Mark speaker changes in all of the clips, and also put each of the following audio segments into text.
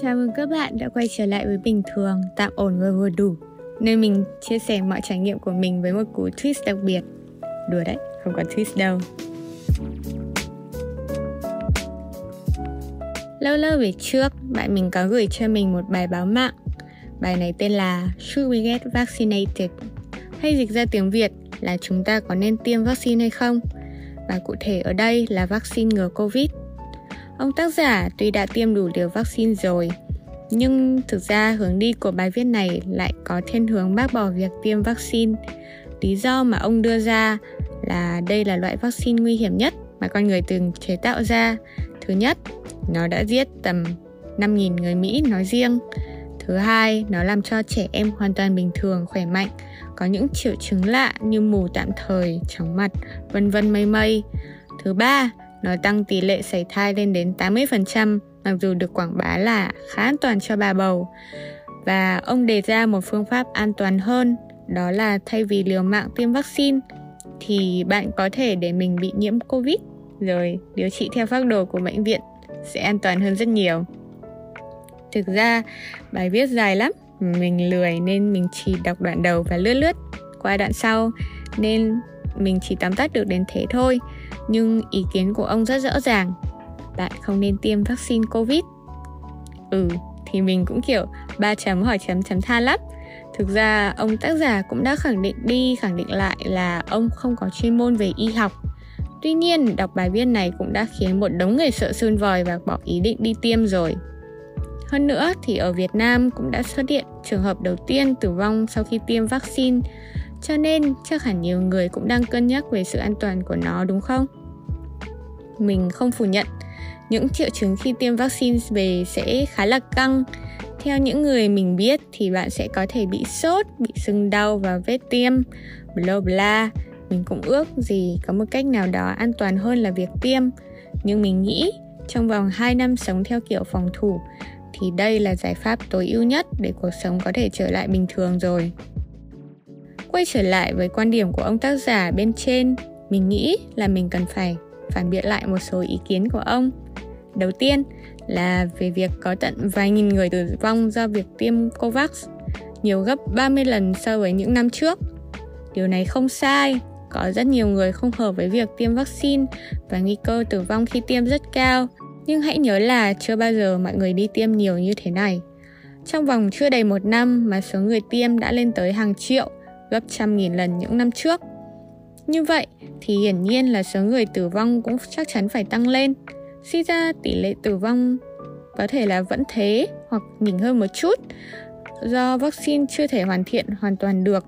Speaker 1: Chào mừng các bạn đã quay trở lại với Bình Thường, tạm ổn và vừa đủ Nơi mình chia sẻ mọi trải nghiệm của mình với một cú twist đặc biệt Đùa đấy, không có twist đâu Lâu lâu về trước, bạn mình có gửi cho mình một bài báo mạng Bài này tên là Should we get vaccinated? Hay dịch ra tiếng Việt là chúng ta có nên tiêm vaccine hay không? Và cụ thể ở đây là vaccine ngừa Covid Ông tác giả tuy đã tiêm đủ liều vaccine rồi, nhưng thực ra hướng đi của bài viết này lại có thiên hướng bác bỏ việc tiêm vaccine. Lý do mà ông đưa ra là đây là loại vaccine nguy hiểm nhất mà con người từng chế tạo ra. Thứ nhất, nó đã giết tầm 5.000 người Mỹ nói riêng. Thứ hai, nó làm cho trẻ em hoàn toàn bình thường, khỏe mạnh, có những triệu chứng lạ như mù tạm thời, chóng mặt, vân vân mây mây. Thứ ba, nó tăng tỷ lệ sảy thai lên đến 80%, mặc dù được quảng bá là khá an toàn cho bà bầu. Và ông đề ra một phương pháp an toàn hơn, đó là thay vì liều mạng tiêm vaccine thì bạn có thể để mình bị nhiễm Covid rồi điều trị theo phác đồ của bệnh viện sẽ an toàn hơn rất nhiều. Thực ra bài viết dài lắm, mình lười nên mình chỉ đọc đoạn đầu và lướt lướt qua đoạn sau nên mình chỉ tóm tắt được đến thế thôi. Nhưng ý kiến của ông rất rõ ràng. Bạn không nên tiêm vaccine covid. Ừ thì mình cũng kiểu ba chấm hỏi chấm chấm than lắm. Thực ra ông tác giả cũng đã khẳng định đi, khẳng định lại là ông không có chuyên môn về y học. Tuy nhiên, đọc bài viết này cũng đã khiến một đống người sợ sơn vòi và bỏ ý định đi tiêm rồi. Hơn nữa thì ở Việt Nam cũng đã xuất hiện trường hợp đầu tiên tử vong sau khi tiêm vaccine cho nên chắc hẳn nhiều người cũng đang cân nhắc về sự an toàn của nó đúng không? Mình không phủ nhận những triệu chứng khi tiêm vaccine về sẽ khá là căng. Theo những người mình biết thì bạn sẽ có thể bị sốt, bị sưng đau và vết tiêm, bla bla. Mình cũng ước gì có một cách nào đó an toàn hơn là việc tiêm. Nhưng mình nghĩ trong vòng 2 năm sống theo kiểu phòng thủ thì đây là giải pháp tối ưu nhất để cuộc sống có thể trở lại bình thường rồi. Quay trở lại với quan điểm của ông tác giả bên trên, mình nghĩ là mình cần phải phản biện lại một số ý kiến của ông. Đầu tiên là về việc có tận vài nghìn người tử vong do việc tiêm Covax, nhiều gấp 30 lần so với những năm trước. Điều này không sai, có rất nhiều người không hợp với việc tiêm vaccine và nguy cơ tử vong khi tiêm rất cao. Nhưng hãy nhớ là chưa bao giờ mọi người đi tiêm nhiều như thế này. Trong vòng chưa đầy một năm mà số người tiêm đã lên tới hàng triệu, gấp trăm nghìn lần những năm trước. Như vậy thì hiển nhiên là số người tử vong cũng chắc chắn phải tăng lên. Suy ra tỷ lệ tử vong có thể là vẫn thế hoặc nhỉnh hơn một chút do vaccine chưa thể hoàn thiện hoàn toàn được.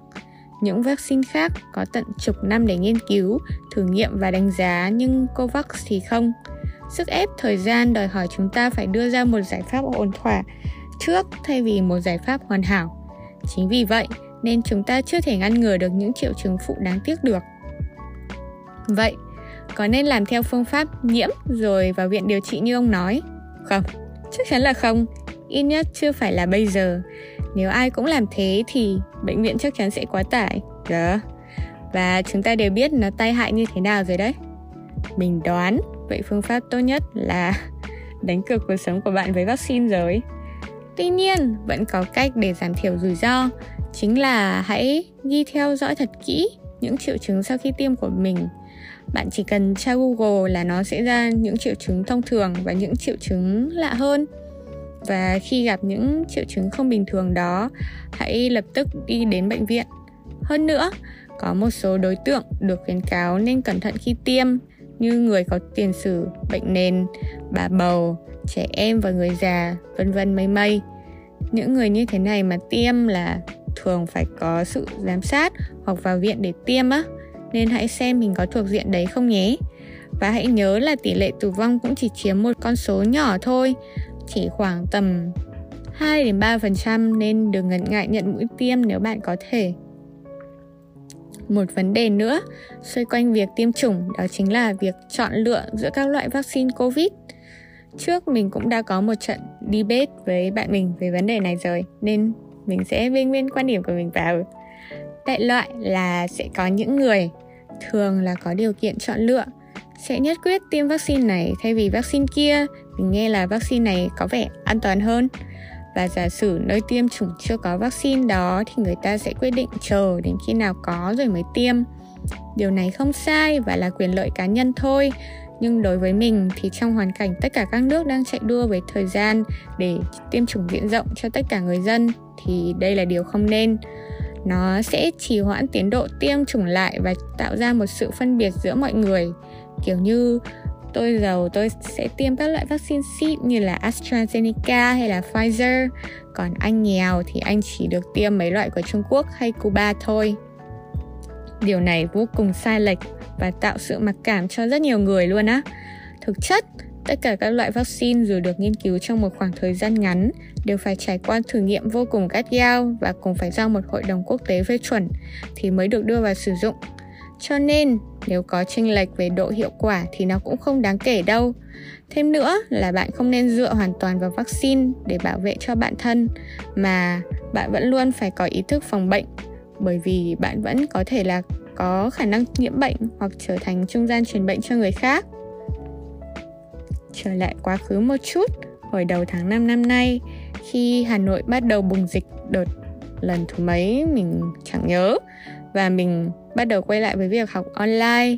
Speaker 1: Những vaccine khác có tận chục năm để nghiên cứu, thử nghiệm và đánh giá nhưng COVAX thì không. Sức ép thời gian đòi hỏi chúng ta phải đưa ra một giải pháp ổn thỏa trước thay vì một giải pháp hoàn hảo. Chính vì vậy, nên chúng ta chưa thể ngăn ngừa được những triệu chứng phụ đáng tiếc được. Vậy, có nên làm theo phương pháp nhiễm rồi vào viện điều trị như ông nói? Không, chắc chắn là không. Ít nhất chưa phải là bây giờ. Nếu ai cũng làm thế thì bệnh viện chắc chắn sẽ quá tải. Đó. Và chúng ta đều biết nó tai hại như thế nào rồi đấy. Mình đoán vậy phương pháp tốt nhất là đánh cược cuộc sống của bạn với vaccine rồi. Tuy nhiên, vẫn có cách để giảm thiểu rủi ro chính là hãy ghi theo dõi thật kỹ những triệu chứng sau khi tiêm của mình. Bạn chỉ cần tra google là nó sẽ ra những triệu chứng thông thường và những triệu chứng lạ hơn. Và khi gặp những triệu chứng không bình thường đó hãy lập tức đi đến bệnh viện. Hơn nữa có một số đối tượng được khuyến cáo nên cẩn thận khi tiêm như người có tiền sử bệnh nền bà bầu trẻ em và người già vân vân mây mây những người như thế này mà tiêm là thường phải có sự giám sát hoặc vào viện để tiêm á nên hãy xem mình có thuộc diện đấy không nhé và hãy nhớ là tỷ lệ tử vong cũng chỉ chiếm một con số nhỏ thôi, chỉ khoảng tầm 2 đến 3% nên đừng ngần ngại nhận mũi tiêm nếu bạn có thể. Một vấn đề nữa xoay quanh việc tiêm chủng, đó chính là việc chọn lựa giữa các loại vaccine COVID. Trước mình cũng đã có một trận debate với bạn mình về vấn đề này rồi, nên mình sẽ bên nguyên quan điểm của mình vào. Đại loại là sẽ có những người thường là có điều kiện chọn lựa, sẽ nhất quyết tiêm vaccine này thay vì vaccine kia. Mình nghe là vaccine này có vẻ an toàn hơn. Và giả sử nơi tiêm chủng chưa có vaccine đó thì người ta sẽ quyết định chờ đến khi nào có rồi mới tiêm. Điều này không sai và là quyền lợi cá nhân thôi nhưng đối với mình thì trong hoàn cảnh tất cả các nước đang chạy đua với thời gian để tiêm chủng diện rộng cho tất cả người dân thì đây là điều không nên. Nó sẽ trì hoãn tiến độ tiêm chủng lại và tạo ra một sự phân biệt giữa mọi người. Kiểu như tôi giàu, tôi sẽ tiêm các loại vaccine xịn như là AstraZeneca hay là Pfizer. Còn anh nghèo thì anh chỉ được tiêm mấy loại của Trung Quốc hay Cuba thôi điều này vô cùng sai lệch và tạo sự mặc cảm cho rất nhiều người luôn á. Thực chất, tất cả các loại vaccine dù được nghiên cứu trong một khoảng thời gian ngắn đều phải trải qua thử nghiệm vô cùng gắt gao và cùng phải do một hội đồng quốc tế phê chuẩn thì mới được đưa vào sử dụng. Cho nên, nếu có chênh lệch về độ hiệu quả thì nó cũng không đáng kể đâu. Thêm nữa là bạn không nên dựa hoàn toàn vào vaccine để bảo vệ cho bản thân, mà bạn vẫn luôn phải có ý thức phòng bệnh bởi vì bạn vẫn có thể là có khả năng nhiễm bệnh hoặc trở thành trung gian truyền bệnh cho người khác. Trở lại quá khứ một chút, hồi đầu tháng 5 năm nay, khi Hà Nội bắt đầu bùng dịch đợt lần thứ mấy mình chẳng nhớ và mình bắt đầu quay lại với việc học online.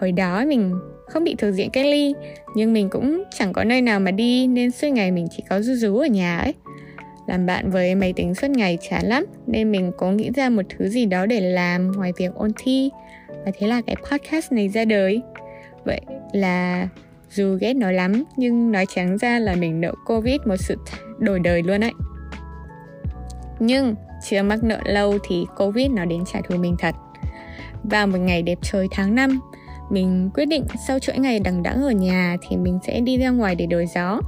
Speaker 1: Hồi đó mình không bị thuộc diện cách ly nhưng mình cũng chẳng có nơi nào mà đi nên suốt ngày mình chỉ có rú rú ở nhà ấy làm bạn với máy tính suốt ngày chán lắm, nên mình cố nghĩ ra một thứ gì đó để làm ngoài việc ôn thi. Và thế là cái podcast này ra đời. Vậy là dù ghét nó lắm, nhưng nói trắng ra là mình nợ covid một sự đổi đời luôn ấy. Nhưng chưa mắc nợ lâu thì covid nó đến trả thù mình thật. Vào một ngày đẹp trời tháng 5 mình quyết định sau chuỗi ngày đằng đẵng ở nhà thì mình sẽ đi ra ngoài để đổi gió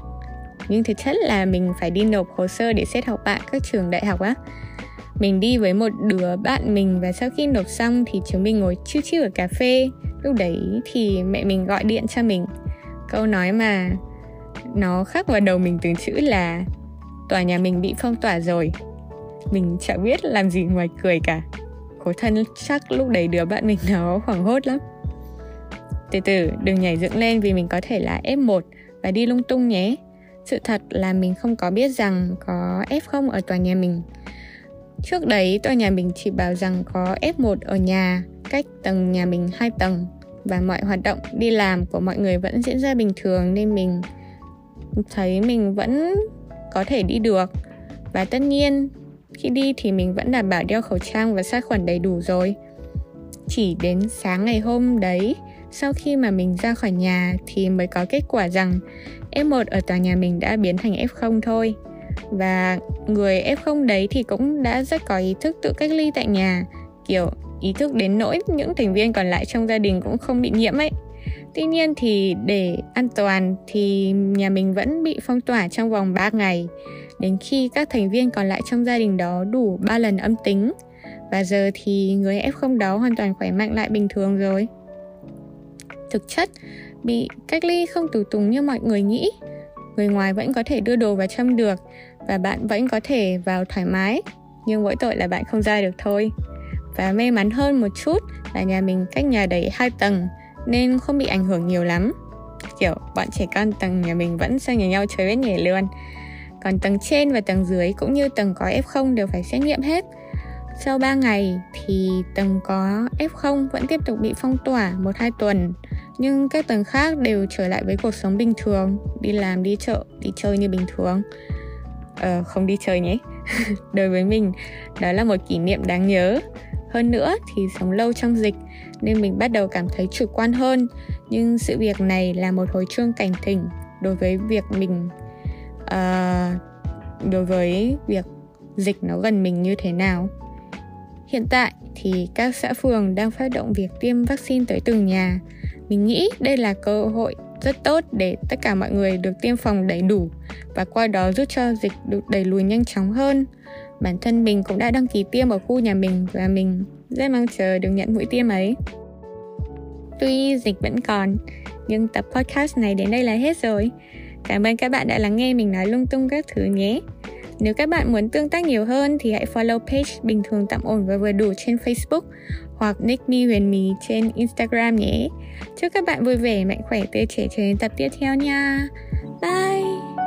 Speaker 1: nhưng thực chất là mình phải đi nộp hồ sơ để xét học bạ các trường đại học á. Mình đi với một đứa bạn mình và sau khi nộp xong thì chúng mình ngồi chiêu chiêu ở cà phê. Lúc đấy thì mẹ mình gọi điện cho mình. Câu nói mà nó khắc vào đầu mình từng chữ là tòa nhà mình bị phong tỏa rồi. Mình chẳng biết làm gì ngoài cười cả. Khổ thân chắc lúc đấy đứa bạn mình nó hoảng hốt lắm. Từ từ, đừng nhảy dựng lên vì mình có thể là F1 và đi lung tung nhé sự thật là mình không có biết rằng có F0 ở tòa nhà mình. Trước đấy tòa nhà mình chỉ bảo rằng có F1 ở nhà, cách tầng nhà mình 2 tầng và mọi hoạt động đi làm của mọi người vẫn diễn ra bình thường nên mình thấy mình vẫn có thể đi được. Và tất nhiên khi đi thì mình vẫn đảm bảo đeo khẩu trang và sát khuẩn đầy đủ rồi. Chỉ đến sáng ngày hôm đấy sau khi mà mình ra khỏi nhà thì mới có kết quả rằng F1 ở tòa nhà mình đã biến thành F0 thôi. Và người F0 đấy thì cũng đã rất có ý thức tự cách ly tại nhà, kiểu ý thức đến nỗi những thành viên còn lại trong gia đình cũng không bị nhiễm ấy. Tuy nhiên thì để an toàn thì nhà mình vẫn bị phong tỏa trong vòng 3 ngày đến khi các thành viên còn lại trong gia đình đó đủ 3 lần âm tính. Và giờ thì người F0 đó hoàn toàn khỏe mạnh lại bình thường rồi thực chất, bị cách ly không tù túng như mọi người nghĩ. Người ngoài vẫn có thể đưa đồ vào châm được và bạn vẫn có thể vào thoải mái, nhưng mỗi tội là bạn không ra được thôi. Và may mắn hơn một chút là nhà mình cách nhà đấy hai tầng, nên không bị ảnh hưởng nhiều lắm. Kiểu, bọn trẻ con tầng nhà mình vẫn sang nhà nhau chơi với nhảy luôn. Còn tầng trên và tầng dưới cũng như tầng có F0 đều phải xét nghiệm hết. Sau 3 ngày thì tầng có F0 vẫn tiếp tục bị phong tỏa 1-2 tuần nhưng các tầng khác đều trở lại với cuộc sống bình thường. Đi làm đi chợ đi chơi như bình thường. Ờ không đi chơi nhé đối với mình đó là một kỷ niệm đáng nhớ. Hơn nữa thì sống lâu trong dịch nên mình bắt đầu cảm thấy chủ quan hơn. Nhưng sự việc này là một hồi chuông cảnh tỉnh đối với việc mình uh, đối với việc dịch nó gần mình như thế nào. Hiện tại thì các xã phường đang phát động việc tiêm vaccine tới từng nhà mình nghĩ đây là cơ hội rất tốt để tất cả mọi người được tiêm phòng đầy đủ và qua đó giúp cho dịch được đẩy lùi nhanh chóng hơn. Bản thân mình cũng đã đăng ký tiêm ở khu nhà mình và mình rất mong chờ được nhận mũi tiêm ấy. Tuy dịch vẫn còn, nhưng tập podcast này đến đây là hết rồi. Cảm ơn các bạn đã lắng nghe mình nói lung tung các thứ nhé. Nếu các bạn muốn tương tác nhiều hơn thì hãy follow page bình thường tạm ổn và vừa đủ trên facebook hoặc nick mi huyền mì trên Instagram nhé. Chúc các bạn vui vẻ, mạnh khỏe, tươi trẻ cho đến tập tiếp theo nha. Bye!